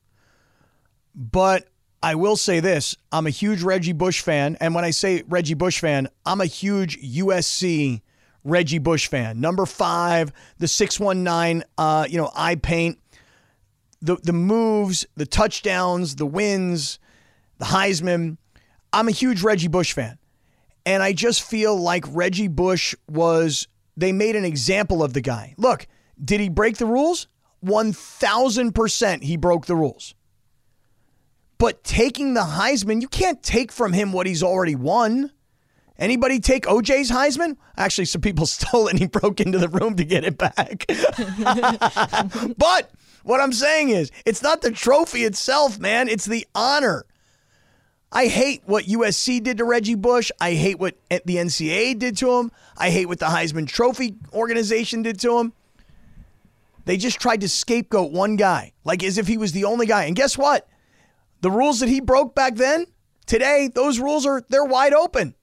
But I will say this I'm a huge Reggie Bush fan. And when I say Reggie Bush fan, I'm a huge USC Reggie Bush fan. Number five, the 619, uh, you know, eye paint, the, the moves, the touchdowns, the wins, the Heisman. I'm a huge Reggie Bush fan. And I just feel like Reggie Bush was, they made an example of the guy. Look, did he break the rules? 1000% he broke the rules. But taking the Heisman, you can't take from him what he's already won. Anybody take OJ's Heisman? Actually, some people [LAUGHS] stole it and he broke into the room to get it back. [LAUGHS] but what I'm saying is, it's not the trophy itself, man. It's the honor. I hate what USC did to Reggie Bush. I hate what the NCAA did to him. I hate what the Heisman Trophy organization did to him. They just tried to scapegoat one guy, like as if he was the only guy. And guess what? The rules that he broke back then, today, those rules are they're wide open.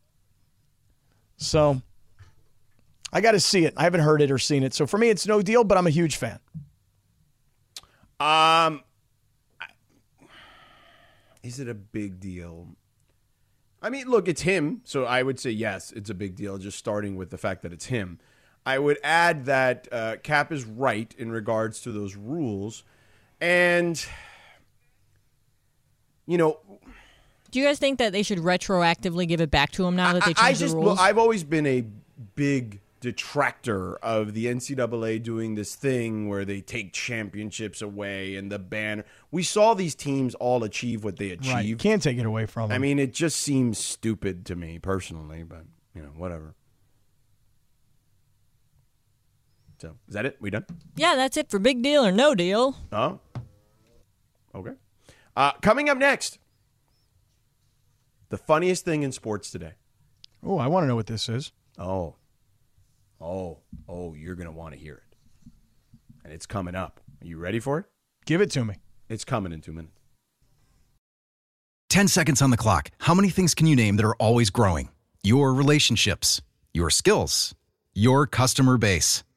So I got to see it. I haven't heard it or seen it. So for me, it's no deal, but I'm a huge fan. Um, is it a big deal? I mean, look, it's him, so I would say yes, it's a big deal. Just starting with the fact that it's him. I would add that uh, Kap is right in regards to those rules, and you know, Do you guys think that they should retroactively give it back to him now that they changed I, I just the well, rules? I've always been a big detractor of the NCAA doing this thing where they take championships away and the banner. We saw these teams all achieve what they achieved. Right. You can't take it away from them. I mean, it just seems stupid to me personally, but you know, whatever. So, is that it? We done? yeah, that's it for big deal or no deal. Oh. Okay. Uh, coming up next, the funniest thing in sports today. oh, I want to know what this is. Oh. Oh. Oh, you're going to want to hear it. And it's coming up. Are you ready for it? Give it to me. It's coming in two minutes. 10 seconds on the clock. How many things can you name that are always growing? Your relationships, your skills, your customer base.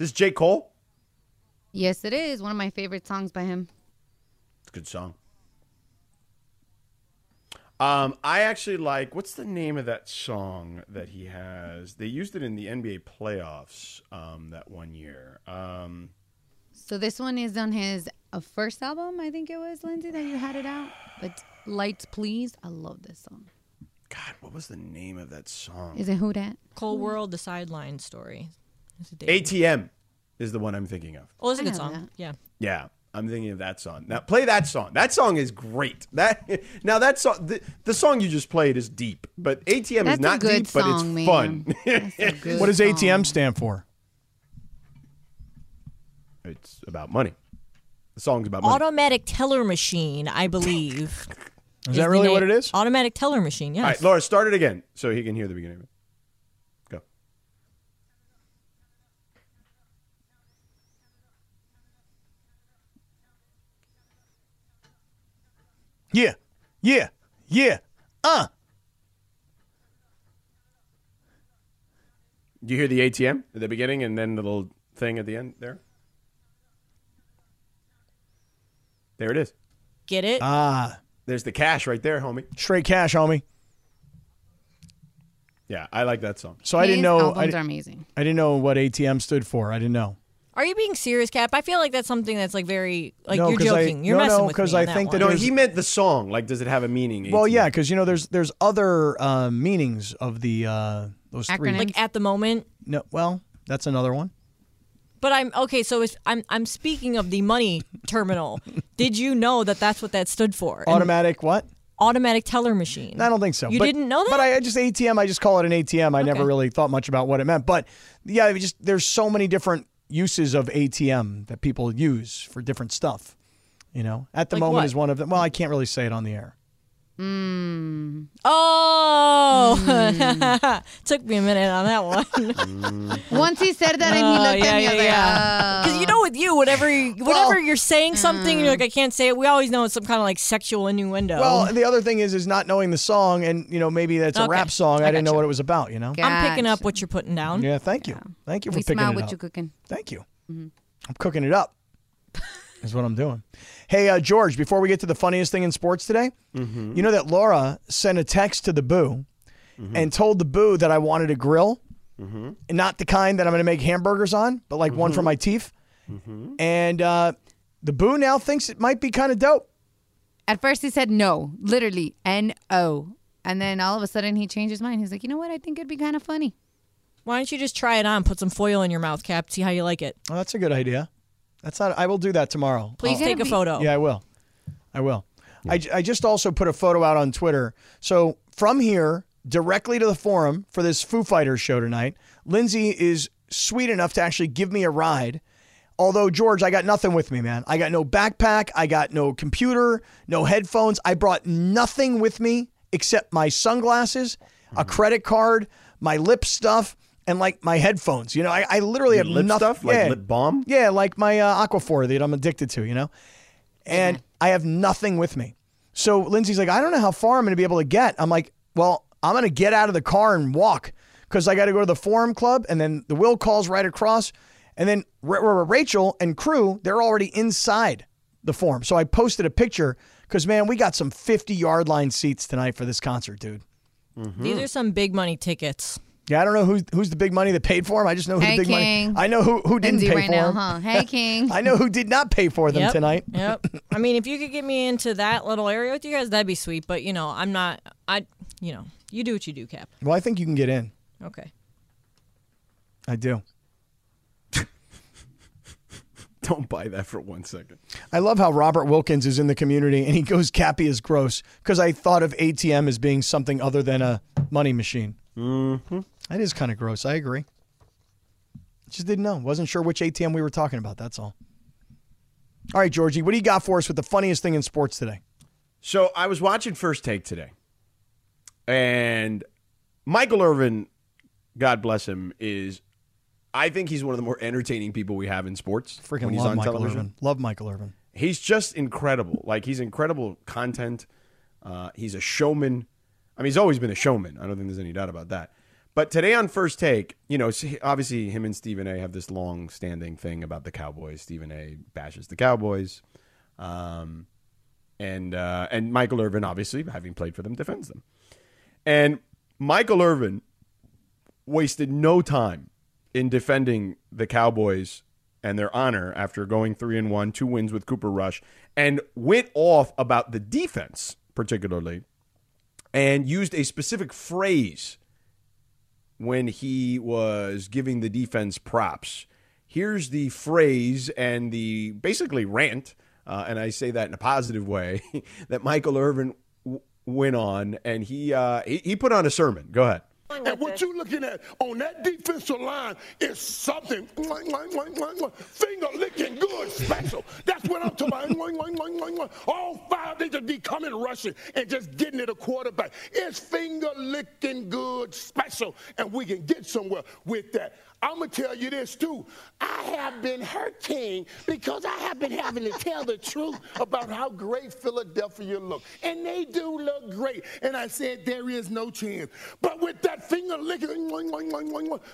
This is J. Cole. Yes, it is one of my favorite songs by him. It's a good song. Um, I actually like what's the name of that song that he has? They used it in the NBA playoffs um, that one year. Um, So this one is on his uh, first album, I think it was Lindsey that you had it out. But Lights Please, I love this song. God, what was the name of that song? Is it Who Dat? Cole World, the sideline story. It's a David- ATM is the one I'm thinking of. Oh, it's a I good know song. that. Yeah. Yeah, I'm thinking of that song. Now play that song. That song is great. That [LAUGHS] now that song, the, the song you just played is deep, but ATM That's is not good deep, but it's man. fun. [LAUGHS] That's a good What does song. ATM stand for? it's about money. The song's about money. Automatic teller machine, I believe. [LAUGHS] Is that really what it is? Automatic teller machine, yes. All right, Laura, start it again so he can hear the beginning of it. Yeah. Yeah. Yeah. Uh. Do you hear the ATM at the beginning and then the little thing at the end there? There it is. Get it? Ah. There's the cash right there, homie. Straight cash, homie. Yeah, I like that song. So I didn't His know. I, albums di- are amazing. I didn't know what ATM stood for. I didn't know. Are you being serious, Kap? I feel like that's something that's like very like No, you're 'cause I- joking. you're no, messing no, with 'cause me I on that think that. No, he meant the song. Like, does it have a meaning? Well, ATM? yeah, because you know, there's there's other uh, meanings of the uh, those three. Acronym. like at the moment. No, well, that's another one. But I'm okay. So if I'm I'm speaking of the money terminal. [LAUGHS] Did you know that that's what that stood for? An Automatic what? automatic teller machine. I don't think so. You But- didn't know that? But I, I just ATM. I just call it an ATM. I never really thought much about what it meant. But yeah, just there's so many different uses of ATM that people use for different stuff. You know, at the Like moment what? is one of them. Well, I can't really say it on the air. Oh, Mm. [LAUGHS] took me a minute on that one. Once he said that and he Oh, looked yeah, at me, I yeah, was like, oh. Because you know, with you, whatever, you- whatever Well- you're saying something, and you're like, I can't say it. We always know it's some kind of like sexual innuendo. Well, the other thing is is not knowing the song, and you know maybe that's a Okay. rap song. I, I didn't know gotcha. what it was about. You know. I'm picking up what you're putting down. Yeah. Thank you. Thank you for we picking smile it what up. you cooking. Thank you. Mm-hmm. I'm cooking it up. [LAUGHS] is what I'm doing. Hey, uh, George, before we get to the funniest thing in sports today, Mm-hmm. you know that Laura sent a text to the Boo and told the Boo that I wanted a grill, Mm-hmm. and not the kind that I'm going to make hamburgers on, but like one for my teeth. Mm-hmm. And uh, the Boo now thinks it might be kind of dope. At first he said no, literally N O, and then all of a sudden he changed his mind. He's like, you know what? I think it'd be kind of funny. Why don't you just try it on? Put some foil in your mouth, Kap. See how you like it. Oh, that's a good idea. That's not. I will do that tomorrow. Please gotta take a be- photo. Yeah, I will. I will. I. I just also put a photo out on Twitter. So from here directly to the forum for this Foo Fighters show tonight, Lindsey is sweet enough to actually give me a ride. Although George, I got nothing with me, man. I got no backpack. I got no computer, no headphones. I brought nothing with me except my sunglasses, a mm-hmm. credit card, my lip stuff, and like my headphones. You know, I, I literally Your have lip nothing. stuff? Like lip balm? Yeah, like my uh, Aquaphor that I'm addicted to, you know? And I have nothing with me. So Lindsey's like, I don't know how far I'm going to be able to get. I'm like, well, I'm going to get out of the car and walk because I got to go to the Forum Club. And then the Will calls right across. And then R- R- Rachel and crew, they're already inside the Forum. So I posted a picture because, man, we got some 50 yard line seats tonight for this concert, dude. These are some big money tickets. Yeah, I don't know who's who's the big money that paid for them. I just know who Hey, the big King. money. I know who who didn't Lindsey pay right for now, them. huh? Hey, [LAUGHS] King. I know who did not pay for them Yep. tonight. Yep. I mean, if you could get me into that little area with you guys, that'd be sweet. But you know, I'm not. I, you know, you do what you do, Kap. Well, I think you can get in. Okay. I do. [LAUGHS] Don't buy that for one second. I love how Robert Wilkins is in the community and he goes, Kappy is gross because I thought of ATM as being something other than a money machine. Mm-hmm. That is kind of gross. I agree. Just didn't know. Wasn't sure which ATM we were talking about. That's all. All right, Georgie, what do you got for us with the funniest thing in sports today? So I was watching First Take today, and Michael Irvin, God bless him, is I think he's one of the more entertaining people we have in sports. Freaking when he's love on Michael television. Irvin. Love Michael Irvin. He's just incredible. Like he's incredible content. Uh, he's a showman. I mean, he's always been a showman. I don't think there's any doubt about that. But today on First Take, you know, obviously him and Stephen A. have this long-standing thing about the Cowboys. Stephen A. bashes the Cowboys, um, and uh, and Michael Irvin, obviously having played for them, defends them. And Michael Irvin wasted no time in defending the Cowboys and their honor after going three and one, two wins with Cooper Rush, and went off about the defense particularly, and used a specific phrase when he was giving the defense props. Here's the phrase and the basically rant, uh, and I say that in a positive way, [LAUGHS] that Michael Irvin w- went on, and he, uh, he he put on a sermon. Go ahead. And what you're looking at on that defensive line is something finger licking good special. That's what I'm talking about. All five, they just be coming rushing and just getting it a quarterback. It's finger licking good special, and we can get somewhere with that. I'm gonna tell you this too. I have been hurting because I have been having to tell the truth about how great Philadelphia look, and they do look great. And I said there is no chance. But with that finger licking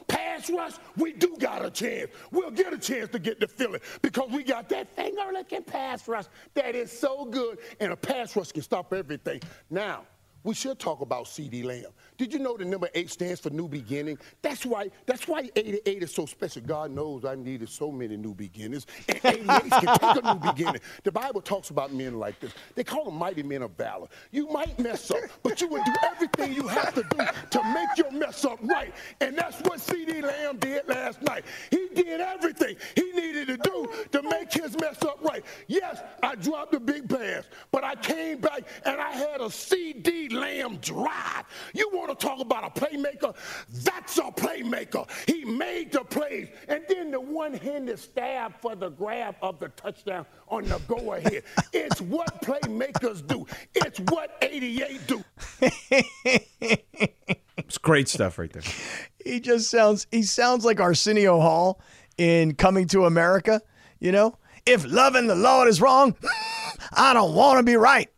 pass rush, we do got a chance. We'll get a chance to get to Philly because we got that finger licking pass rush that is so good, and a pass rush can stop everything. Now. We should talk about CeeDee Lamb. Did you know the number eight stands for new beginning? That's why. That's why 88 is so special. God knows I needed so many new beginnings, and 88 can take a new beginning. The Bible talks about men like this. They call them mighty men of valor. You might mess up, but you would do everything you have to do to make your mess up right. And that's what CeeDee Lamb did last night. He did everything he needed to do to make his mess up right. Yes, I dropped a big pass, but I came back and I had a CeeDee Lamb drive. You want to talk about a playmaker? That's a playmaker. He made the plays. And then the one-handed stab for the grab of the touchdown on the go-ahead. [LAUGHS] it's what playmakers do. It's what 88 do. [LAUGHS] It's great stuff right there. He just sounds he sounds like Arsenio Hall in Coming to America, you know? If loving the Lord is wrong, [LAUGHS] I don't want to be right.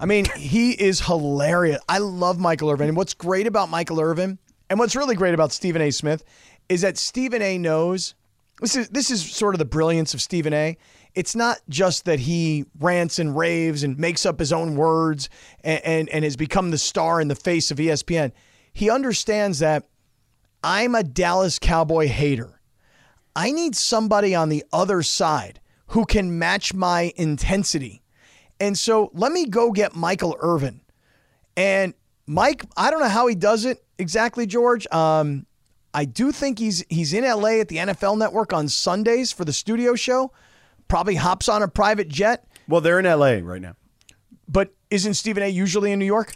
I mean, he is hilarious. I love Michael Irvin. And what's great about Michael Irvin and what's really great about Stephen A. Smith is that Stephen A. knows this is this is sort of the brilliance of Stephen A. It's not just that he rants and raves and makes up his own words and, and, and has become the star in the face of ESPN. He understands that I'm a Dallas Cowboy hater. I need somebody on the other side who can match my intensity. And so let me go get Michael Irvin. And Mike, I don't know how he does it exactly, George. Um, I do think he's he's in LA at the NFL Network on Sundays for the studio show. Probably hops on a private jet. Well, they're in L.A. right now. But isn't Stephen A. usually in New York?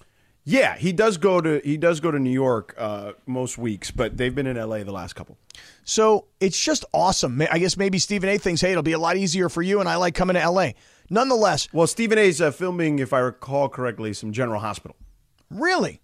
Yeah, he does go to he does go to New York uh, most weeks, but they've been in L.A. the last couple. So it's just awesome. I guess maybe Stephen A. thinks, hey, it'll be a lot easier for you, and I like coming to LA. Nonetheless, Well, Stephen A's uh, filming, if I recall correctly, some General Hospital. really,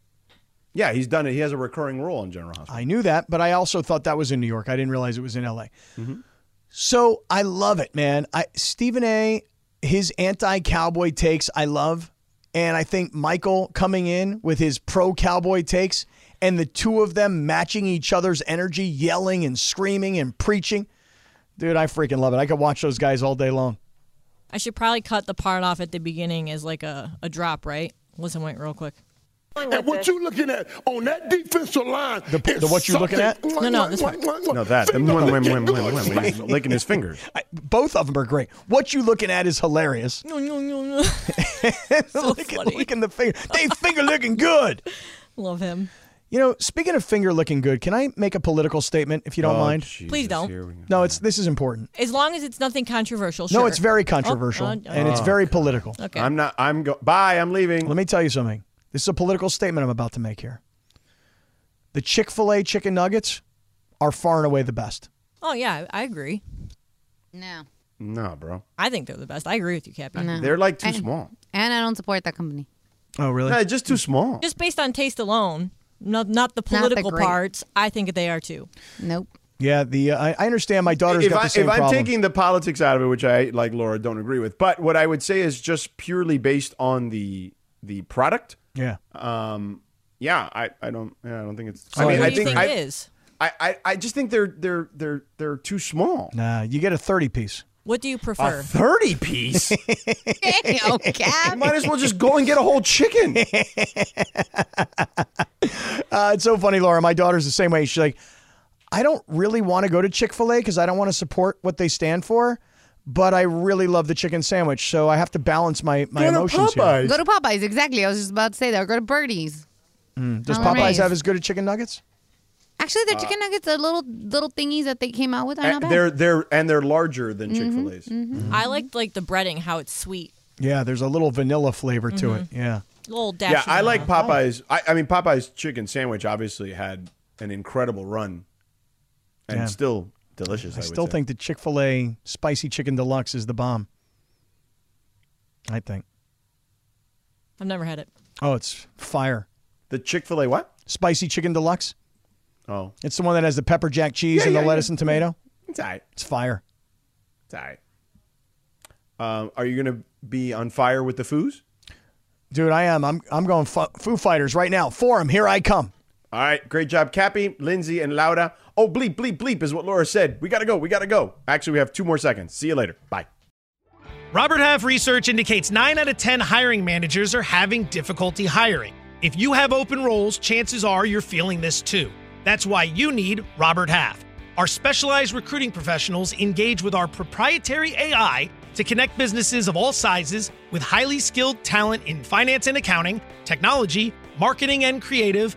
Yeah, he's done it. He has a recurring role in General Hospital. I knew that, but I also thought that was in New York. I didn't realize it was in LA. Mm-hmm. So I love it, man. I Stephen A. His anti-cowboy takes, I love, and I think Michael coming in with his pro-cowboy takes, and the two of them matching each other's energy, yelling and screaming and preaching. Dude, I freaking love it. I could watch those guys all day long. I should probably cut the part off at the beginning as like a, a drop, right? Listen, wait, real quick. And what you looking at on that defensive line? The- is the what you looking at? something- No, no, this one. No, that. The Finger mwah, mwah, licking mwah, good mwah, mwah, when he's special. licking his fingers. I, both of them are great. What you looking at is hilarious. No, no, no, no. [LAUGHS] licking, funny. licking the finger. They finger looking good. Love him. You know, speaking of finger looking good, can I make a political statement if you don't Oh, mind? Jesus, Please don't. here we go. No, it's this is important. As long as it's nothing controversial. Sure. No, it's very controversial Oh, uh, and it's very political. okay. I'm not. I'm go. Bye. I'm leaving. Let me tell you something. This is a political statement I'm about to make here. The Chick Fil A chicken nuggets are far and away the best. oh yeah, I agree. No. No, bro. I think they're the best. I agree with you, Captain. No. They're like too And- small. And I don't support that company. Oh, really? No, just too small. Just based on taste alone, not not the the political great. parts. I think they are too. Nope. Yeah, the uh, I, I understand. My daughter's if got I, the same if I'm problem. taking the politics out of it, which I like, Laura, don't agree with, but what I would say is just purely based on the the product. Yeah, Um, yeah, I, I don't yeah, I don't think it's. Oh, I mean, what I do you think, think I, it is? I, I I just think they're they're they're they're too small. nah, you get a thirty piece. What do you A prefer? thirty piece. [LAUGHS] Damn, [LAUGHS] Kap. Might as well just go and get a whole chicken. [LAUGHS] Uh, it's so funny, Laura. My daughter's the same way. She's like, I don't really want to go to Chick Fil A because I don't want to support what they stand for, but I really love the chicken sandwich, so I have to balance my my Go to emotions here. Popeyes. Go to Popeyes. Exactly. I was just about to say that. Or go to Birdie's. Does Holland Popeyes Raised. have as good a chicken nuggets? Actually, their chicken nuggets, the little little thingies that they came out with, are not Uh, bad. they're they're and they're larger than Mm-hmm, Chick Fil A's. I like like the breading, how it's sweet. Yeah, there's a little vanilla flavor to it. Mm-hmm. Yeah. little dash. Yeah, of I like vanilla. Popeyes. I, I mean, Popeyes chicken sandwich obviously had an incredible run, and Yeah. still delicious. I, I would still say. think the Chick Fil A spicy chicken deluxe is the bomb. I think. I've never had it. Oh, it's fire. the Chick Fil A what? Spicy chicken deluxe. Oh, It's the one that has the pepper jack cheese Yeah, and the yeah, lettuce yeah. and tomato. it's all right. It's fire. It's all right. Um, are you going to be on fire with the foos? Dude, I am. I'm I'm going fu- Foo Fighters right now. For 'em. Here I come. All right, great job, Kappy, Lindsey, and Laura. Oh, bleep, bleep, bleep is what Laura said. We got to go. We got to go. Actually, we have two more seconds. See you later. Bye. Robert Half research indicates 9 out of 10 hiring managers are having difficulty hiring. If you have open roles, chances are you're feeling this too. That's why you need Robert Half. Our specialized recruiting professionals engage with our proprietary AI to connect businesses of all sizes with highly skilled talent in finance and accounting, technology, marketing and creative,